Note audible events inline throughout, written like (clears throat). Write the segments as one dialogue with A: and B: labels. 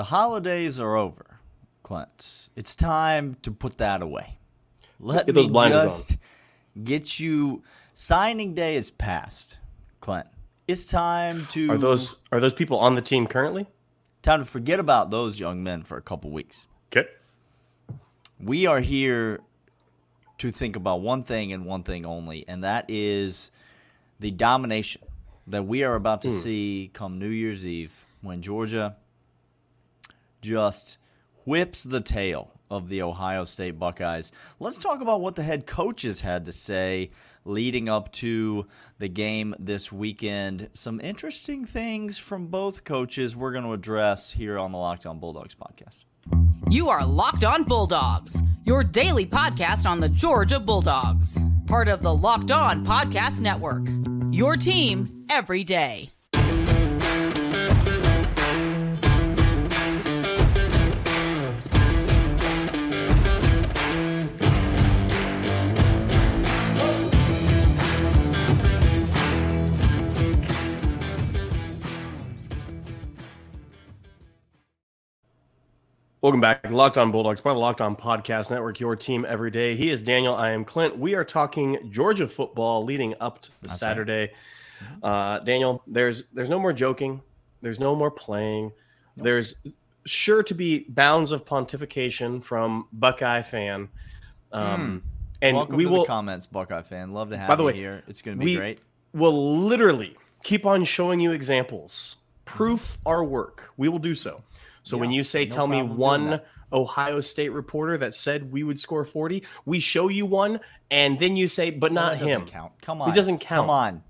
A: the holidays are over, Clint. It's time to put that away. Let
B: Get those
A: me just get you. Signing day is past, Clint. It's time to
B: Are those are those people on the team currently?
A: time to forget about those young men for a couple weeks.
B: Okay.
A: We are here to think about one thing and one thing only, and that is the domination that we are about to hmm. see come New Year's Eve when Georgia just whips the tail of the Ohio State Buckeyes. Let's talk about what the head coaches had to say leading up to the game this weekend. Some interesting things from both coaches we're going to address here on the Locked On Bulldogs podcast.
C: You are Locked On Bulldogs, your daily podcast on the Georgia Bulldogs, part of the Locked On Podcast Network. Your team every day.
B: Welcome back. Locked on Bulldogs, by the Locked on Podcast Network, your team every day. He is Daniel. I am Clint. We are talking Georgia football leading up to the
A: That's right.
B: Saturday. Uh, Daniel, there's there's no more joking. There's no more playing. There's sure to be bounds of pontification from Buckeye fan. Um, And
A: Hmm. Welcome
B: we
A: to
B: will
A: the comments, Buckeye fan. Love to have
B: By the
A: you
B: way,
A: here. It's going to be great.
B: We'll literally keep on showing you examples, proof our work. We will do so. So when you say,
A: no
B: tell me one. Ohio State reporter that said we would score 40, we show you one, and then you say, but
A: Well,
B: not him.
A: Count. Come on.
B: doesn't count.
A: Come on.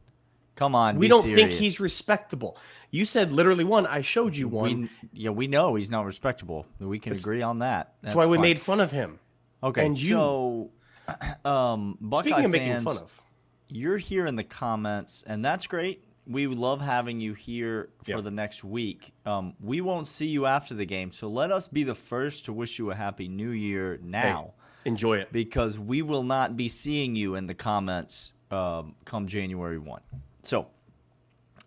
A: Come on.
B: We don't think he's respectable. You said literally one. I showed you one.
A: We, yeah, we know he's not respectable. We can agree on that.
B: That's, why we made fun of him.
A: Okay,
B: and you-
A: so (clears throat) um, Buckeye
B: Speaking of making
A: fans,
B: fun of,
A: you're here in the comments, and that's great. We love having you here for
B: Yeah.
A: the next week. Um, we won't see you after the game, so let us be the first to wish you a happy New Year now,
B: enjoy it.
A: because we will not be seeing you in the comments um, come January one. So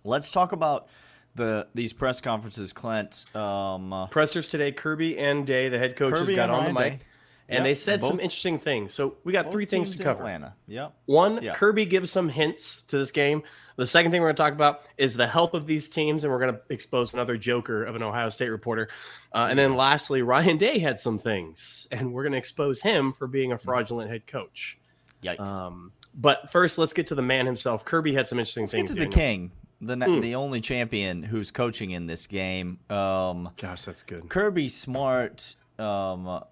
A: let's talk about the these press conferences, Clint. Um, uh,
B: Pressers today, Kirby and Day, the head coaches,
A: Kirby
B: got on the mic,
A: Day.
B: And
A: Yep,
B: they said
A: both-
B: some interesting things. So we got three things to cover.
A: Atlanta. Yep.
B: One,
A: Yeah.
B: Kirby gives some hints to this game. The second thing we're going to talk about is the health of these teams, and we're going to expose another joker of an Ohio State reporter. Uh, and then lastly, Ryan Day had some things, and we're going to expose him for being a fraudulent head coach.
A: Yikes.
B: Um, but first, let's get to the man himself. Kirby had some interesting
A: Let's get
B: things.
A: to the king, the
B: Hmm.
A: the only champion who's coaching in this game. Um,
B: Gosh, that's good.
A: Kirby Smart um,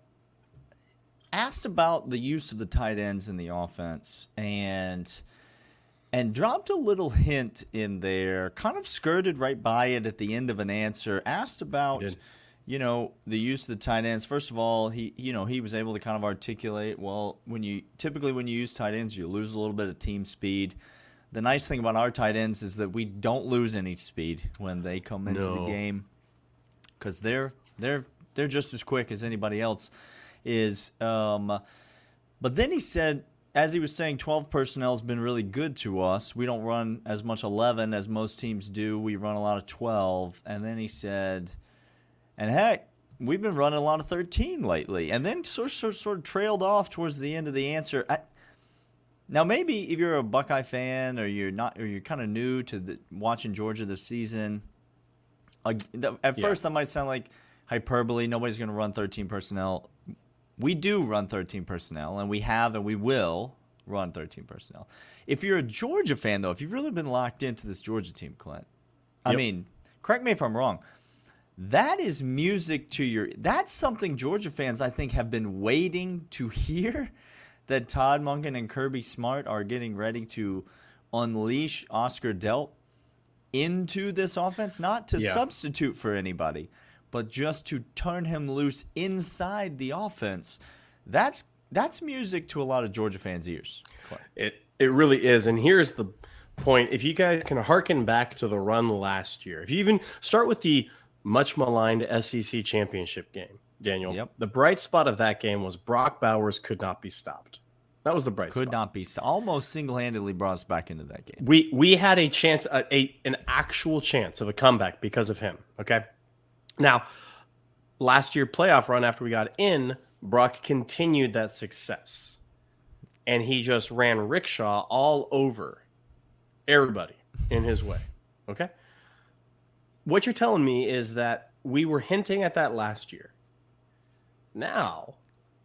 A: asked about the use of the tight ends in the offense and and dropped a little hint in there, kind of skirted right by it at the end of an answer. Asked about you know the use of the tight ends. First of all, he you know he was able to kind of articulate well when you typically when you use tight ends you lose a little bit of team speed. The nice thing about our tight ends is that we don't lose any speed when they come into the game because they're they're they're just as quick as anybody else is. Um, but then he said, as he was saying, 12 personnel has been really good to us. We don't run as much 11 as most teams do. We run a lot of 12. And then he said, and heck, we've been running a lot of 13 lately. And then sort of, sort of, sort of trailed off towards the end of the answer. I, now, maybe if you're a Buckeye fan or you're not, or you're kind of new to the, watching Georgia this season, at
B: Yeah.
A: first that might sound like hyperbole. Nobody's going to run 13 personnel. We do run 13 personnel, and we have and we will run 13 personnel. If you're a Georgia fan, though, if you've really been locked into this Georgia team, Clint, I
B: Yep.
A: mean, correct me if I'm wrong. That is music to your. That's something Georgia fans, I think, have been waiting to hear. (laughs) That Todd Monken and Kirby Smart are getting ready to unleash Oscar Delp into this offense, not to
B: Yeah.
A: substitute for anybody, but just to turn him loose inside the offense. That's that's music to a lot of Georgia fans' ears.
B: It it really is. And here's the point. If you guys can harken back to the run last year, if you even start with the much maligned SEC championship game, Daniel,
A: Yep.
B: the bright spot of that game was Brock Bowers could not be stopped. That was the bright spot.
A: Could
B: spot.
A: not be almost single-handedly brought us back into that game.
B: We we had a chance, a, a an actual chance of a comeback because of him. Okay. Now, last year playoff run after we got in, Brock continued that success. And he just ran rickshaw all over everybody in his way. Okay. What you're telling me is that we were hinting at that last year. Now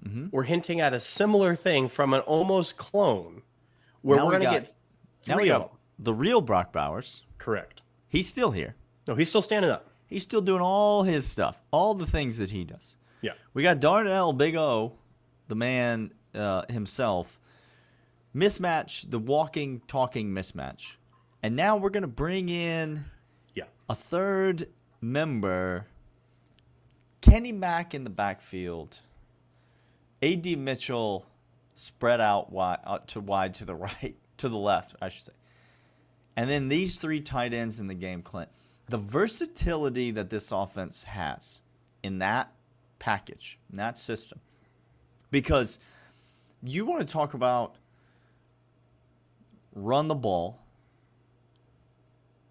A: Mhm.
B: we're hinting at a similar thing from an almost clone where
A: Now
B: we're
A: we
B: going to
A: got-
B: get
A: Now we
B: three of
A: got
B: them.
A: the real Brock Bowers.
B: Correct.
A: He's still here.
B: No, he's still standing up.
A: He's still doing all his stuff, all the things that he does.
B: Yeah.
A: We got Darnell Big O, the man uh, himself, mismatch, the walking, talking mismatch. And now we're going to bring in
B: Yeah.
A: a third member, Kenny Mack in the backfield, AD Mitchell spread out wide, uh, to wide to the (laughs) right, to the left, I should say. And then these three tight ends in the game, Clint. The versatility that this offense has in that package, in that system. Because you want to talk about run the ball,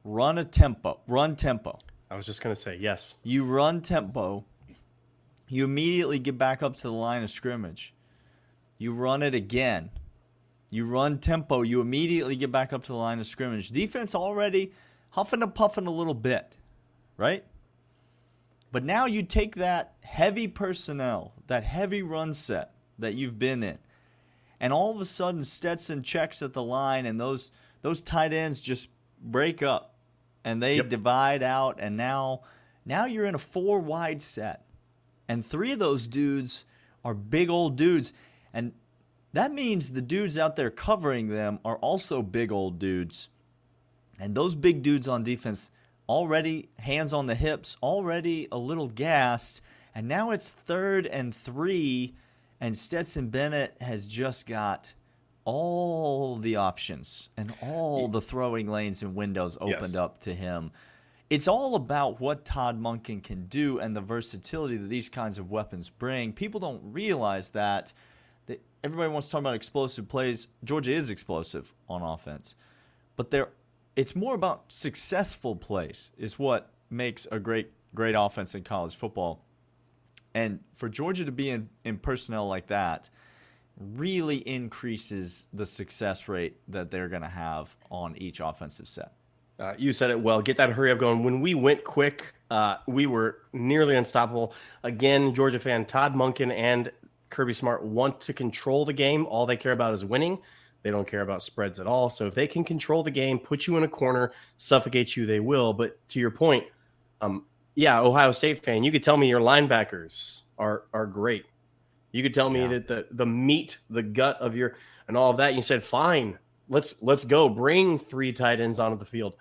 A: run a tempo, run tempo.
B: I was just going to say yes.
A: You run tempo. You immediately get back up to the line of scrimmage. You run it again. You run tempo. You immediately get back up to the line of scrimmage. Defense already huffing and puffing a little bit, right? But now you take that heavy personnel, that heavy run set that you've been in, and all of a sudden Stetson checks at the line, and those those tight ends just break up, and they
B: Yep.
A: divide out, and now now you're in a four wide set, and three of those dudes are big old dudes, and that means the dudes out there covering them are also big old dudes. And those big dudes on defense already hands on the hips, already a little gassed. And now it's third and three, and Stetson Bennett has just got all the options and all the throwing lanes and windows opened
B: Yes.
A: up to him. It's all about what Todd Monken can do and the versatility that these kinds of weapons bring. People don't realize that. that everybody wants to talk about explosive plays. Georgia is explosive on offense, but they're it's more about successful plays is what makes a great great offense in college football. And for Georgia to be in, in personnel like that really increases the success rate that they're going to have on each offensive set.
B: Uh, you said it well. Get that hurry up going. When we went quick, uh, we were nearly unstoppable. Again, Georgia fan Todd Monken and Kirby Smart want to control the game. All they care about is winning. They don't care about spreads at all. So if they can control the game, put you in a corner, suffocate you, they will. But to your point, um, yeah, Ohio State fan, you could tell me your linebackers are are great. You could tell me
A: Yeah.
B: that the the meat, the gut of your and all of that. You said fine. Let's let's go. Bring three tight ends onto the field.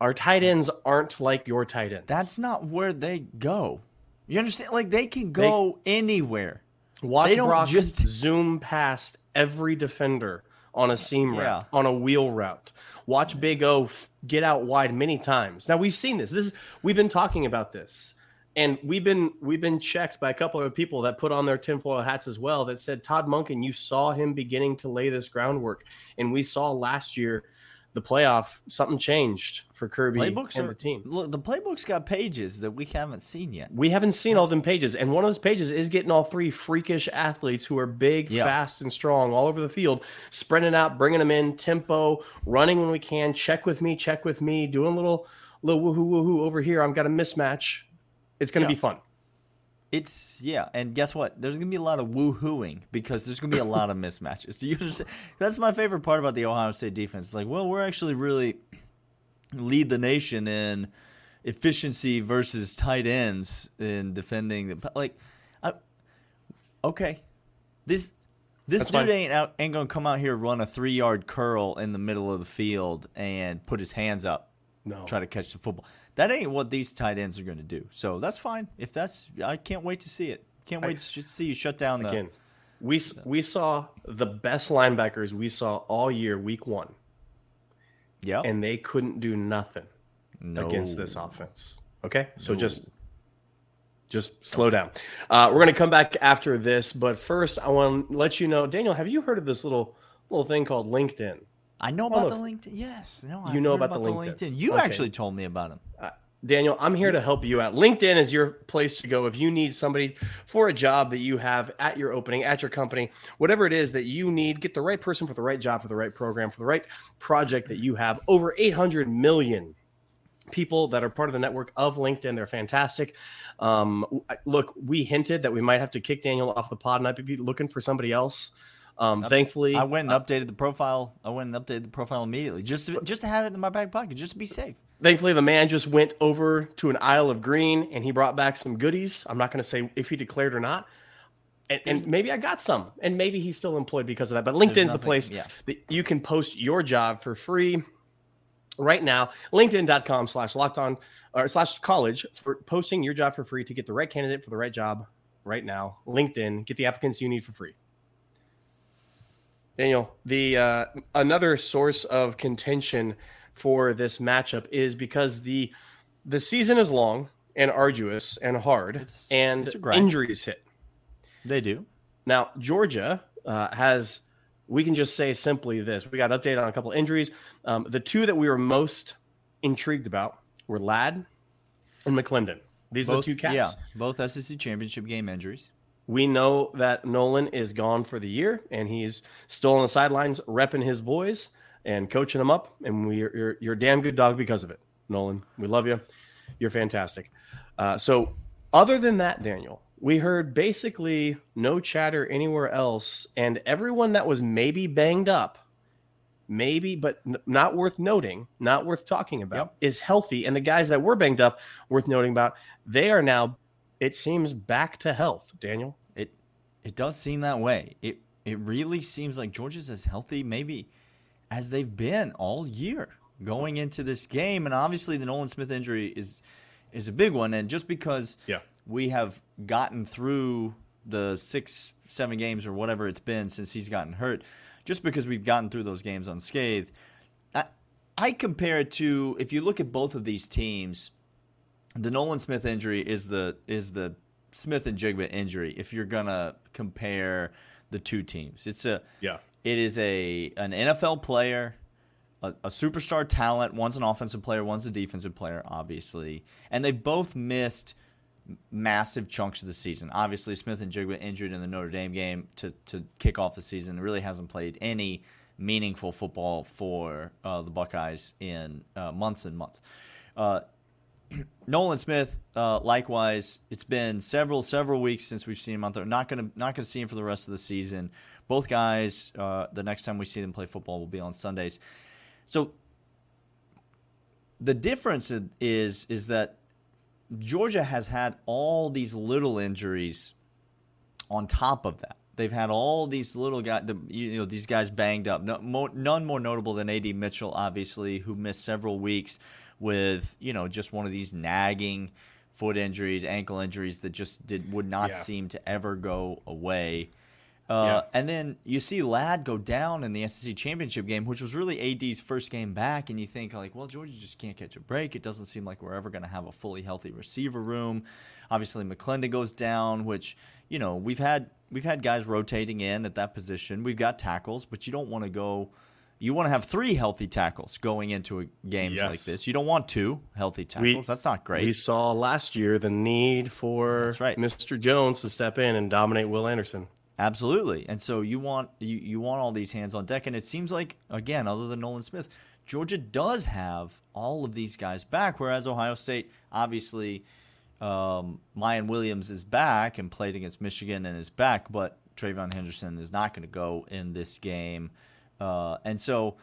B: Our tight ends aren't like your tight ends.
A: That's not where they go. You understand? Like they can go anywhere.
B: Watch
A: they don't
B: Brock
A: just-
B: zoom past every defender on a seam
A: Yeah.
B: route, on a wheel route. Watch Big O f- get out wide many times. Now we've seen this. This is we've been talking about this, and we've been we've been checked by a couple of people that put on their tinfoil hats as well. That said, Todd Monken, you saw him beginning to lay this groundwork, and we saw last year, the playoff, something changed for Kirby
A: Playbooks
B: and
A: are
B: the team.
A: Look, the playbook's got pages that we haven't seen yet.
B: We haven't seen all them pages, and one of those pages is getting all three freakish athletes who are big,
A: Yeah.
B: fast, and strong all over the field, spreading out, bringing them in, tempo, running when we can. Check with me, check with me, doing a little, little woohoo woohoo over here. I've got a mismatch. It's going to
A: Yeah.
B: be fun.
A: It's yeah, and guess what? There's gonna be a lot of woohooing because there's gonna be a lot of (laughs) mismatches. You? That's my favorite part about the Ohio State defense. It's like, well, we're actually really lead the nation in efficiency versus tight ends in defending the like. I, okay, this this
B: That's
A: dude
B: fine.
A: ain't out, ain't gonna come out here run a three yard curl in the middle of the field and put his hands up
B: No.
A: try to catch the football. That ain't what these tight ends are going to do. So that's fine. If that's, I can't wait to see it. Can't wait to see you shut down the.
B: Again, we s- we saw the best linebackers we saw all year, week one,
A: yeah.
B: and they couldn't do nothing
A: no.
B: against this offense. Okay, so just just slow down. Uh, we're gonna come back after this, but first I want to let you know, Daniel. Have you heard of this little little thing called LinkedIn?
A: I know
B: Well,
A: about the LinkedIn. Yes. No,
B: You
A: I've
B: know
A: heard
B: about the LinkedIn.
A: You
B: Okay.
A: actually told me about him.
B: Daniel, I'm here to help you out. LinkedIn is your place to go if you need somebody for a job that you have at your opening, at your company, whatever it is that you need. Get the right person for the right job, for the right program, for the right project that you have. Over 800 million people that are part of the network of LinkedIn. They're fantastic. Um, look, we hinted that we might have to kick Daniel off the pod, and I'd be looking for somebody else. Um, thankfully,
A: I went and uh, updated the profile. I went and updated the profile immediately, just to, just to have it in my back pocket, just to be safe.
B: Thankfully the man just went over to an aisle of green and he brought back some goodies. I'm not going to say if he declared or not. And, and, maybe i got some and maybe he's still employed because of that. But linkedin's nothing, the place yeah. that you can post your job for free right now. Linkedin.com slash locked on or slash college for posting your job for free to get the right candidate for the right job right now. Linkedin get the applicants you need for free daniel the uh, another source of contention for this matchup is because the the season is long and arduous and hard, it's, and it's injuries hit.
A: They do.
B: Now Georgia uh, has. We can just say simply this: we got updated on a couple injuries. Um, the two that we were most intrigued about were Ladd and McClendon. These both, are the two cats. Yeah,
A: both SEC championship game injuries.
B: We know that Nolan is gone for the year, and he's still on the sidelines repping his boys and coaching them up. And we are, you're, you're a damn good dog because of it, Nolan. We love you. You're fantastic. Uh, so, other than that, Daniel, we heard basically no chatter anywhere else, and everyone that was maybe banged up, maybe, but n- not worth noting, not worth talking about, yep. is healthy. And the guys that were banged up, worth noting about, they are now, it seems, back to health. Daniel,
A: it does seem that way. It it really seems like Georgia's as healthy, maybe as they've been all year going into this game. And obviously, the Nolan Smith injury is is a big one. And just because
B: yeah.
A: we have gotten through the six, seven games or whatever it's been since he's gotten hurt, just because we've gotten through those games unscathed, I, I compare it to if you look at both of these teams, the Nolan Smith injury is the is the Smith-Njigba injury. If you're gonna compare the two teams, it's a
B: yeah
A: it is a an NFL player, a, a, superstar talent. One's an offensive player, one's a defensive player, obviously, and they both missed massive chunks of the season. Obviously, Smith-Njigba injured in the Notre Dame game to to kick off the season. Really hasn't played any meaningful football for uh, the Buckeyes in uh, months and months. Uh, Nolan Smith, uh, likewise, it's been several several weeks since we've seen him out there. Not gonna not gonna see him for the rest of the season. Both guys, uh, the next time we see them play football will be on Sundays. So the difference is is that Georgia has had all these little injuries on top of that. They've had all these little guys, the, you know, these guys banged up. No, none more notable than AD Mitchell, obviously, who missed several weeks with you know just one of these nagging foot injuries, ankle injuries that just did would not yeah. seem to ever go away. Uh, yeah. And then you see Ladd go down in the SEC championship game, which was really AD's first game back, and you think like, well, Georgia just can't catch a break. It doesn't seem like we're ever going to have a fully healthy receiver room. Obviously, McClendon goes down, which you know we've had we've had guys rotating in at that position. We've got tackles, but you don't want to go. You want to have three healthy tackles going into a games yes. like this. You don't want two healthy tackles. We, That's not great.
B: We saw last year the need for right. Mr. Jones to step in and dominate Will Anderson.
A: Absolutely. And so you want you, you want all these hands on deck. And it seems like, again, other than Nolan Smith, Georgia does have all of these guys back, whereas Ohio State, obviously, um, Miyan Williams is back and played against Michigan and is back, but TreVeyon Henderson is not going to go in this game. Uh, and so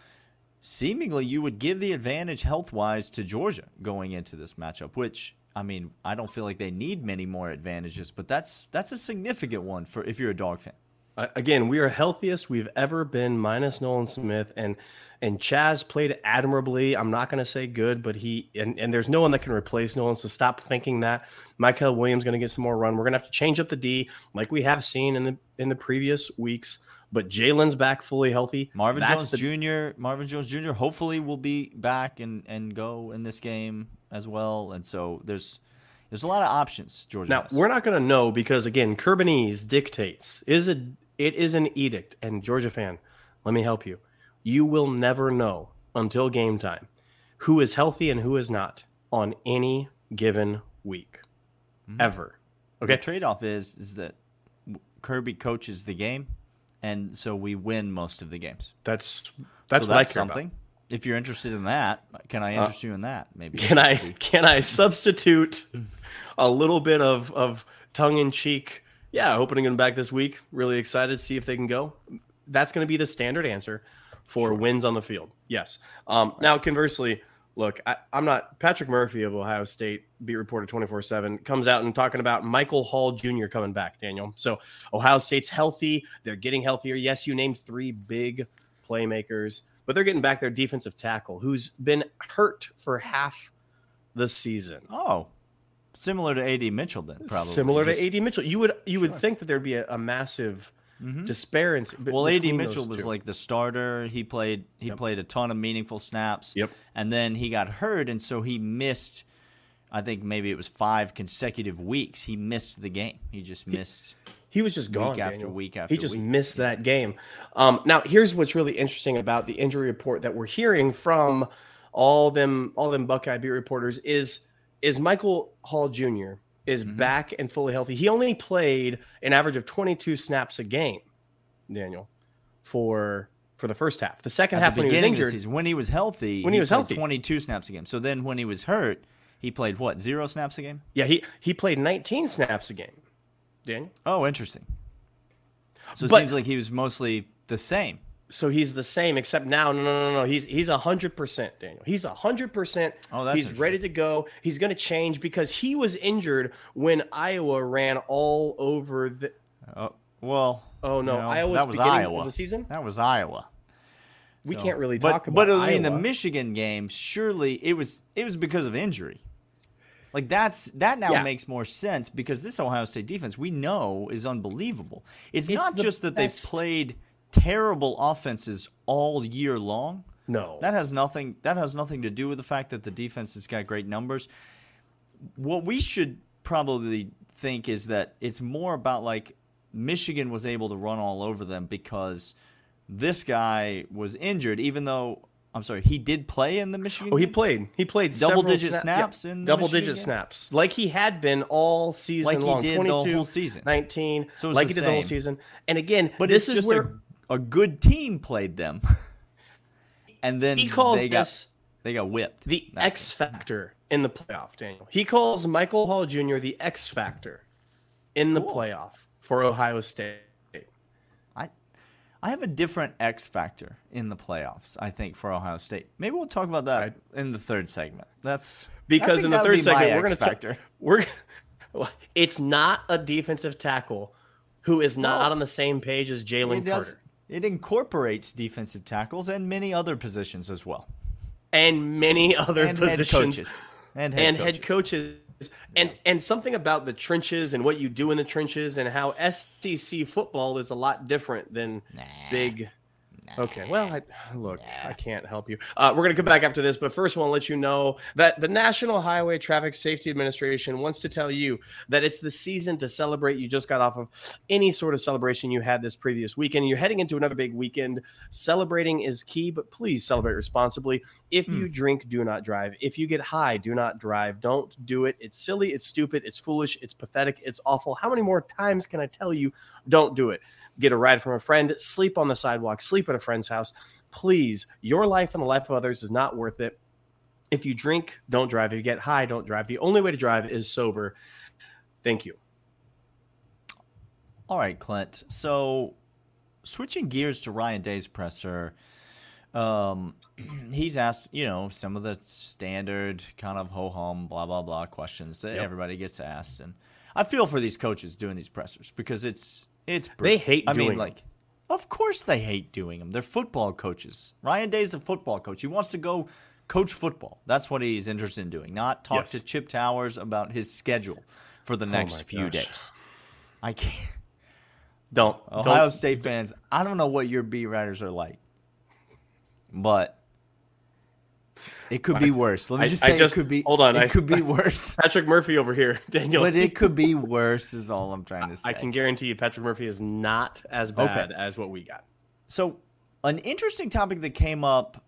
A: seemingly you would give the advantage health wise to Georgia going into this matchup, which I mean, I don't feel like they need many more advantages, but that's that's a significant one for if you're a dog fan.
B: Again, we are healthiest we've ever been, minus Nolan Smith, and and Chaz played admirably. I'm not going to say good, but he and, and there's no one that can replace Nolan. So stop thinking that Mykel Williams going to get some more run. We're going to have to change up the D, like we have seen in the in the previous weeks. But Jalen's back fully healthy.
A: Marvin That's Jones the, Jr. Marvin Jones Jr. Hopefully will be back and and go in this game as well. And so there's there's a lot of options, Georgia.
B: Now
A: has.
B: we're not going to know because again, Kirbanese dictates is a it is an edict. And Georgia fan, let me help you. You will never know until game time who is healthy and who is not. on any given week, mm-hmm. ever. Okay.
A: The trade-off is is that Kirby coaches the game, and so we win most of the games.
B: That's that's
A: so
B: what
A: that's
B: I care
A: something. If you're interested in that, can I interest you in that? Maybe.
B: Can I (laughs) can I substitute a little bit of of tongue in cheek? Yeah, opening them back this week. Really excited to see if they can go. That's going to be the standard answer for wins on the field. Yes. Um, Now, conversely, look, I, I'm not Patrick Murphy of Ohio State beat reporter 24 seven comes out and talking about Michael Hall Jr. coming back. Daniel, so Ohio State's healthy. They're getting healthier. Yes, you named three big playmakers, but they're getting back their defensive tackle, who's been hurt for half the season.
A: Oh, similar to AD Mitchell then, probably.
B: Similar
A: Just-
B: to AD Mitchell, you would you would think that there'd be a, a massive disparity.
A: Mm-hmm. Well, AD Mitchell was
B: two.
A: like the starter. He played he
B: Yep.
A: played a ton of meaningful snaps.
B: Yep.
A: And then he got hurt and so he missed I think maybe it was 5 consecutive weeks. He missed the game. He just missed
B: he was just gone
A: week after week after
B: he just
A: week.
B: missed that game. Um, now, here's what's really interesting about the injury report that we're hearing from all them all them Buckeye beat reporters is is Michael Hall Jr. is
A: Mm-hmm.
B: back and fully healthy. He only played an average of 22 snaps a game, Daniel, for for the first half. The second
A: at
B: half
A: the
B: when he was
A: beginning of the
B: injured,
A: season. When he was healthy,
B: When he was healthy.
A: 22 snaps a game. So then when he was hurt, he played what? 0 snaps a game?
B: yeah, he he played 19 snaps a game. Daniel.
A: Oh, interesting. So it
B: But-
A: seems like he was mostly the same.
B: So he's the same, except now, no, no, no, no. He's he's a hundred percent, Daniel. He's a hundred percent.
A: Oh, that's
B: he's ready to go. He's going to change because he was injured when Iowa ran all over the.
A: Oh, well,
B: Oh no,
A: you know,
B: Iowa's
A: that was
B: beginning
A: Iowa.
B: of the season.
A: That was Iowa.
B: We
A: So-
B: can't really
A: but,
B: talk about.
A: But I mean, the Michigan game, surely it was it was because of injury. Like that's that now
B: Yeah.
A: makes more sense because this Ohio State defense we know is unbelievable. It's,
B: It's
A: not just that they've played terrible offenses all year long.
B: no,
A: That has nothing that has nothing to do with the fact that the defense has got great numbers. What we should probably think is that it's more about like Michigan was able to run all over them because this guy was injured even though I'm sorry, he did play in the Michigan
B: oh, he played. He played
A: double digit
B: sna-
A: snaps
B: yeah,
A: in the
B: double
A: Michigan
B: digit
A: game?
B: snaps, like he had been all season
A: Like he
B: long.
A: did the whole season.
B: 19,
A: So
B: like he did the whole season. And again,
A: But
B: this is
A: just
B: where
A: a, good team played them. (laughs) and then
B: he calls
A: they
B: this.
A: got they got whipped.
B: the
A: That's
B: X factor in the playoff, Daniel. He calls Michael Hall Jr. the X factor in the
A: Cool.
B: playoff for Ohio State.
A: I I have a different X factor in the playoffs. I think for Ohio State. Maybe we'll talk about that in the third segment. That's
B: Because in the third
A: be
B: segment, we're going to
A: factor. (laughs)
B: we're it's not a defensive tackle who is not
A: No.
B: on the same page as Jalen. Carter
A: It incorporates defensive tackles and many other positions as well,
B: and many other
A: and head coaches. And head
B: and
A: coaches.
B: head coaches. And and something about the trenches and what you do in the trenches and how SEC football is a lot different than big Okay. Well, I, (sighs) look, I can't help you. Uh, we're going to come back after this, but first, I want to let you know that the National Highway Traffic Safety Administration wants to tell you that it's the season to celebrate. You just got off of any sort of celebration you had this previous weekend. You're heading into another big weekend. Celebrating is key, but please celebrate responsibly. If you drink, do not drive. If you get high, do not drive. Don't do it. It's silly. It's stupid. It's foolish. It's pathetic. It's awful. How many more times can I tell you? Don't do it get a ride from a friend, sleep on the sidewalk, sleep at a friend's house. Please, your life and the life of others is not worth it. If you drink, don't drive. If you get high, don't drive. The only way to drive is sober. Thank you.
A: All right, Clint. So, switching gears to Ryan Day's presser, um, (clears throat) he's asked, you know, some of the standard kind of ho hum, blah blah blah questions that
B: Yep.
A: everybody gets asked, and I feel for these coaches doing these pressers because it's it's
B: They hate
A: I
B: doing
A: mean,
B: them.
A: like, of course they hate doing them. They're football coaches. Ryan Day's a football coach. He wants to go coach football. That's what he's interested in doing. Not talk
B: Yes.
A: to Chip Towers about his schedule for the oh next
B: my
A: few
B: gosh.
A: days. I can't.
B: Don't.
A: Ohio
B: don't
A: State fans, I don't know what your beat writers are like, but it could be worse. Let me
B: I-
A: just
B: I
A: say
B: just-
A: it could be.
B: hold on,
A: it
B: I-
A: could be (laughs) worse,
B: Patrick Murphy over here, (laughs) Daniel.
A: but it could be worse. Is all I'm trying to say.
B: I can guarantee you, Patrick Murphy is not as bad
A: Okay.
B: as what we got.
A: So, an interesting topic that came up.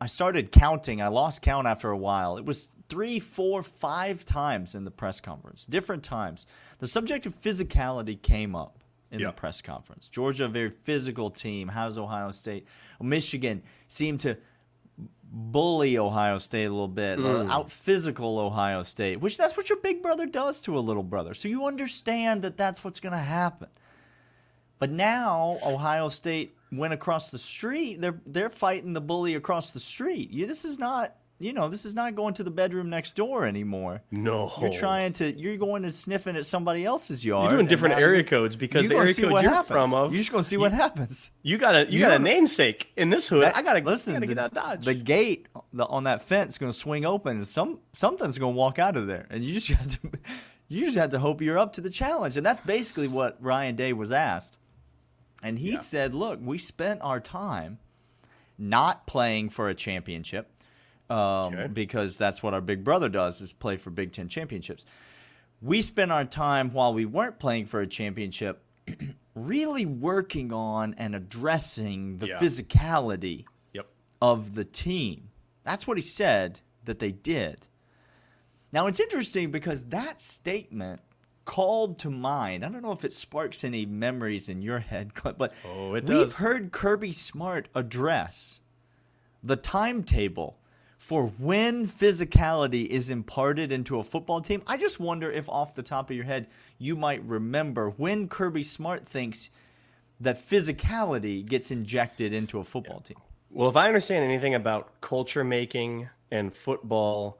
A: I started counting. I lost count after a while. It was three, four, five times in the press conference, different times. The subject of physicality came up in the press conference. Georgia, a very physical team. How's Ohio State? Michigan seemed to bully Ohio State a little bit,
B: Mm.
A: out physical Ohio State, which that's what your big brother does to a little brother. So you understand that that's what's going to happen. But now Ohio State went across the street. They're they're fighting the bully across the street. You, this is not you know this is not going to the bedroom next door anymore.
B: No,
A: You're trying to you're going to sniffing at somebody else's yard.
B: You're doing different area
A: you-
B: codes because the area code you're
A: happens.
B: from of
A: You're just gonna see what happens.
B: you got a you,
A: You
B: got a namesake in this hood.
A: That-
B: I gotta
A: listen.
B: I gotta
A: the,
B: get out Dodge.
A: the gate the, on that fence is going to swing open, and some something's going to walk out of there, and you just (laughs) have to you just have to hope you're up to the challenge, and that's basically what Ryan Day was asked, and he
B: Yeah.
A: said, "Look, we spent our time not playing for a championship." Um,
B: Okay.
A: Because that's what our big brother does is play for Big Ten championships. We spent our time while we weren't playing for a championship (clears throat) really working on and addressing the
B: Yeah.
A: physicality
B: yep.
A: of the team. That's what he said that they did. Now it's interesting because that statement called to mind. I don't know if it sparks any memories in your head, (laughs) but
B: Oh, it
A: we've heard Kirby Smart address the timetable for when physicality is imparted into a football team. I just wonder if off the top of your head you might remember when Kirby Smart thinks that physicality gets injected into a football team.
B: Well, if I understand anything about culture making and football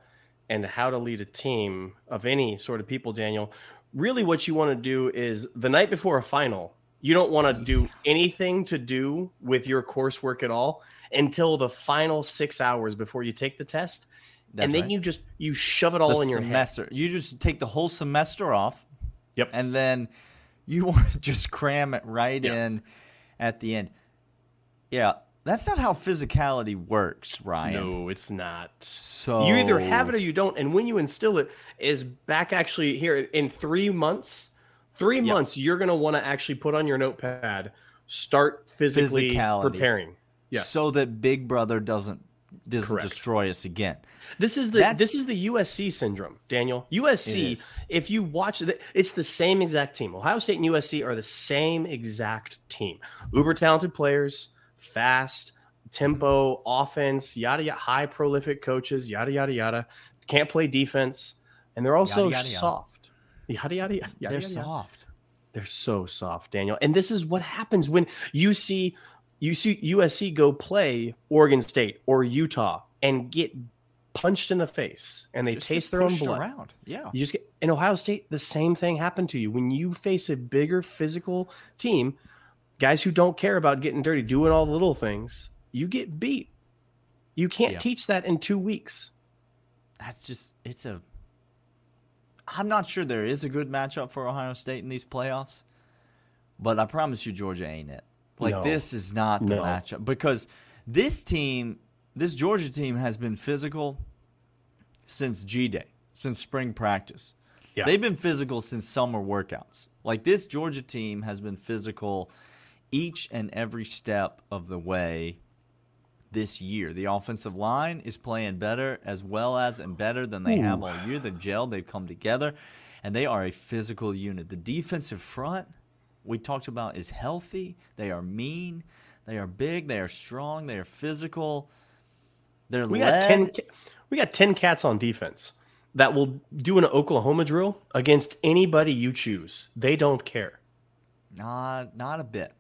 B: and how to lead a team of any sort of people, Daniel, really what you want to do is the night before a final, you don't want to do anything to do with your coursework at all until the final six hours before you take the test.
A: That's
B: and then
A: right.
B: you just you shove it all
A: the
B: in your head.
A: semester. You just take the whole semester off.
B: Yep.
A: And then you (laughs) want to just cram it right
B: Yep.
A: in at the end. Yeah, that's not how physicality works, Ryan.
B: No, it's not.
A: So
B: You either have it or you don't. And when you instill it, is back actually here in three months. Three
A: Yeah.
B: months, you're going to want to actually put on your notepad, start physically preparing. Yes.
A: so that Big Brother doesn't doesn't
B: Correct.
A: destroy us again.
B: this is the
A: That's-
B: this is the USC syndrome, Daniel. USC. If you watch it, it's the same exact team. Ohio State and USC are the same exact team. Uber talented players, fast tempo offense, yada yada, high prolific coaches, yada yada yada. Can't play defense, and they're also
A: Yada, yada, yada.
B: soft. Yada yada yada.
A: They're
B: yada, yada.
A: soft.
B: They're so soft, Daniel. And this is what happens when you see you see USC go play Oregon State or Utah and get punched in the face and they
A: Just
B: taste their own blood.
A: around. Yeah.
B: You just get in Ohio State, the same thing happened to you. When you face a bigger physical team, guys who don't care about getting dirty, doing all the little things, you get beat. You can't
A: Yeah.
B: teach that in two weeks.
A: That's just it's a I'm not sure there is a good matchup for Ohio State in these playoffs, but I promise you Georgia ain't it. Like
B: No.
A: this is not the
B: No.
A: matchup because this team, this Georgia team has been physical since G Day, since spring practice.
B: Yeah.
A: They've been physical since summer workouts. Like this Georgia team has been physical each and every step of the way this year. The offensive line is playing better as well as and better than they have all year. They've gelled, they've come together, and they are a physical unit. The defensive front we talked about is healthy. They are mean. They are big. They are strong. They are physical. They're
B: We
A: led.
B: got ten. We got ten cats on defense that will do an Oklahoma drill against anybody you choose. They don't care.
A: Not, not a bit.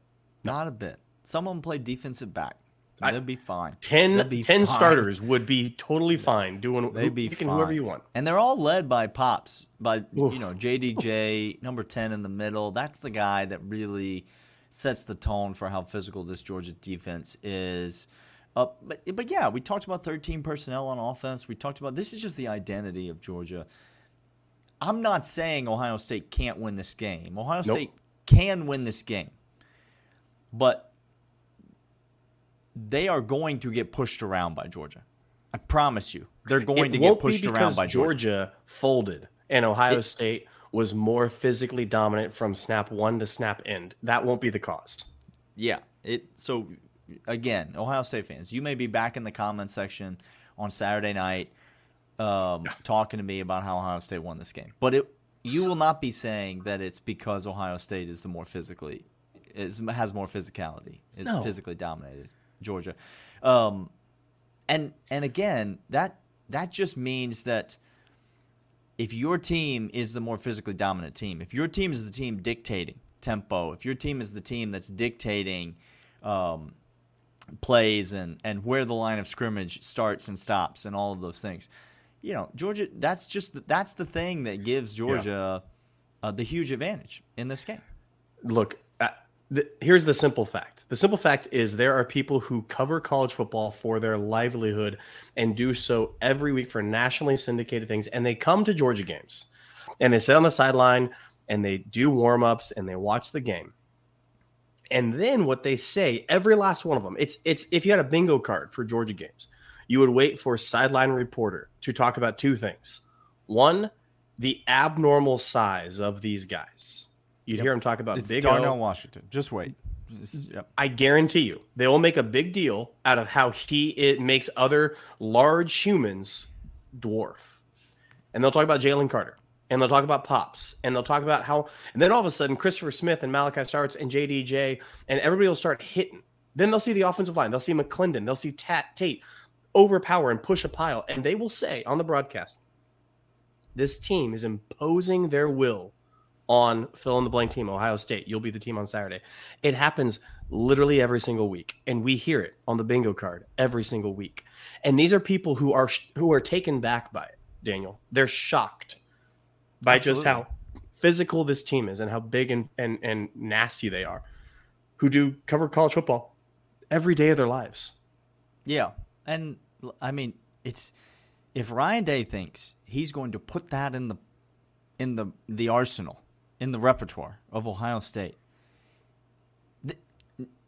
A: Not a bit. Some of them play defensive back.
B: I-
A: They'll be fine.
B: 10,
A: be
B: 10
A: fine.
B: starters would be totally fine doing
A: They'd be fine.
B: whoever you want.
A: And they're all led by Pops, by
B: Oof.
A: you know JDJ, (laughs) number ten in the middle. That's the guy that really sets the tone for how physical this Georgia defense is. Uh, but but yeah, we talked about 13 personnel on offense. We talked about this is just the identity of Georgia. I'm not saying Ohio State can't win this game. Ohio
B: Nope.
A: State can win this game, but they are going to get pushed around by Georgia. I promise you, they're going
B: It
A: to get pushed around by Georgia.
B: Georgia folded and Ohio
A: It-
B: State was more physically dominant from snap one to snap end. That won't be the cause.
A: Yeah. It so again, Ohio State fans, you may be back in the comment section on Saturday night um, talking to me about how Ohio State won this game. But it, you will not be saying that it's because Ohio State is the more physically is has more physicality, is
B: No.
A: physically dominated Georgia. Um, and and again, that that just means that if your team is the more physically dominant team, if your team is the team dictating tempo, if your team is the team that's dictating um, plays and, and where the line of scrimmage starts and stops and all of those things, you know, Georgia. That's just that's the thing that gives Georgia uh, the huge advantage in this game.
B: look uh, th- here's the simple fact. The simple fact is there are people who cover college football for their livelihood and do so every week for nationally syndicated things and they come to georgia games and they sit on the sideline and they do warm-ups and they watch the game. And then what they say every last one of them it's it's if you had a bingo card for georgia games you would wait for a sideline reporter to talk about two things. One the abnormal size of these guys you'd hear him talk about
A: It's
B: big
A: Darnell
B: O.
A: Washington. Just wait. It's- yep.
B: I guarantee you, they will make a big deal out of how he it makes other large humans dwarf, and they'll talk about Jalen Carter, and they'll talk about pops, and they'll talk about how, and then all of a sudden Christopher Smith and Malaki Starks and JDJ and everybody will start hitting. Then they'll see the offensive line, they'll see McClendon, they'll see Tat Tate overpower and push a pile, and they will say on the broadcast, "This team is imposing their will." On fill in the blank team, Ohio State. You'll be the team on Saturday. It happens literally every single week, and we hear it on the bingo card every single week. And these are people who are who are taken back by it. Daniel, they're shocked by just how physical this team is and how big and, and and nasty they are. Who do cover college football every day of their lives.
A: Yeah, and I mean, it's if Ryan Day thinks he's going to put that in the in the the arsenal, in the repertoire of Ohio State, th-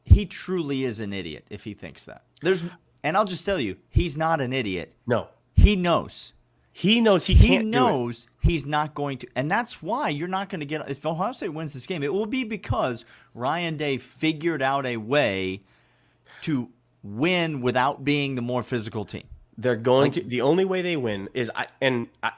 A: he truly is an idiot if he thinks that. There's, and I'll just tell you, he's not an idiot.
B: No,
A: He knows.
B: he knows he
A: He
B: can't do it.
A: knows he's not going to, and that's why you're not going to get. If Ohio State wins this game, it will be because Ryan Day figured out a way to win without being the more physical team.
B: They're going to. The only way they win is I and I.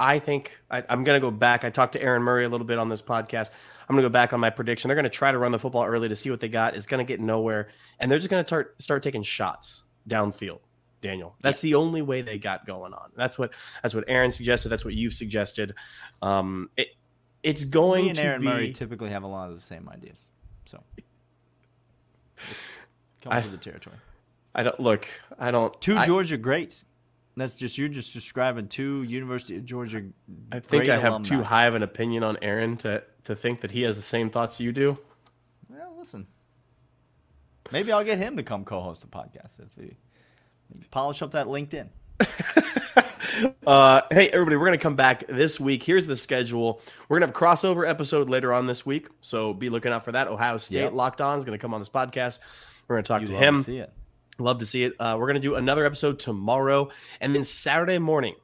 B: I think I, I'm going to go back. I talked to Aaron Murray a little bit on this podcast. I'm going to go back on my prediction. They're going to try to run the football early to see what they got. It's going to get nowhere, and they're just going to start start taking shots downfield. Daniel, that's the only way they got going on. That's what that's what Aaron suggested. That's what you've suggested. Um, it it's going
A: Me and
B: to
A: Aaron
B: be.
A: Murray typically have a lot of the same ideas, so (laughs) it's comes
B: I-
A: with the territory.
B: I don't look. I don't.
A: Two
B: I,
A: Georgia greats. That's just you're just describing two University of Georgia.
B: I think I have
A: alumni.
B: too high of an opinion on Aaron to to think that he has the same thoughts you do.
A: Well, listen. Maybe I'll get him to come co-host the podcast if he polish up that LinkedIn. (laughs)
B: Uh, hey, everybody, we're going to come back this week. Here's the schedule. We're going to have a crossover episode later on this week. So be looking out for that. Ohio State
A: Yep.
B: Locked On is going to come on this podcast. We're going to talk
A: You'd
B: to him.
A: to see it.
B: Love to see it. Uh, we're going to do another episode tomorrow. And then Saturday morning,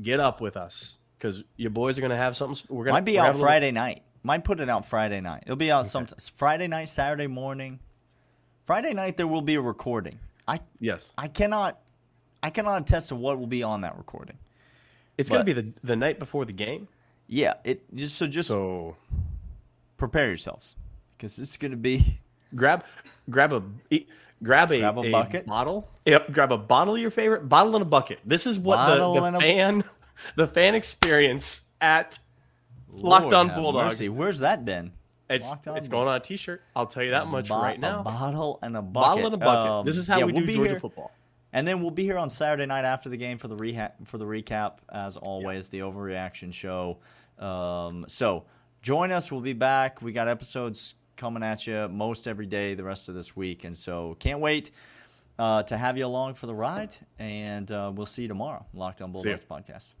B: get up with us because your boys are going to have something. We're gonna
A: Might be out Friday night. Might put it out Friday night. It'll be out some Friday night, Saturday morning. Friday night there will be a recording. I
B: Yes.
A: I cannot I cannot attest to what will be on that recording.
B: It's going to be the, the night before the game.
A: Yeah, it just so just
B: So
A: prepare yourselves because it's going to be
B: grab grab a grab a,
A: Grab a bucket?
B: bottle yep grab a bottle of your favorite bottle and a bucket this is what
A: Bottle
B: the, the
A: and a-
B: fan (laughs) the fan experience at Locked On Bulldogs.
A: mercy. Where's that been?
B: it's, it's going on a t-shirt i'll tell you that much
A: Bo-
B: right now
A: bottle and a bucket.
B: bottle and a bucket
A: Um,
B: this is how
A: yeah,
B: we
A: we'll
B: do
A: be
B: georgia
A: here.
B: football
A: And then we'll be here on Saturday night after the game for the reha- for the recap, as always, the overreaction show. Um, so join us. We'll be back. We got episodes coming at you most every day the rest of this week, and so can't wait uh, to have you along for the ride. And uh, we'll see you tomorrow. Locked on. Bulldogs podcast.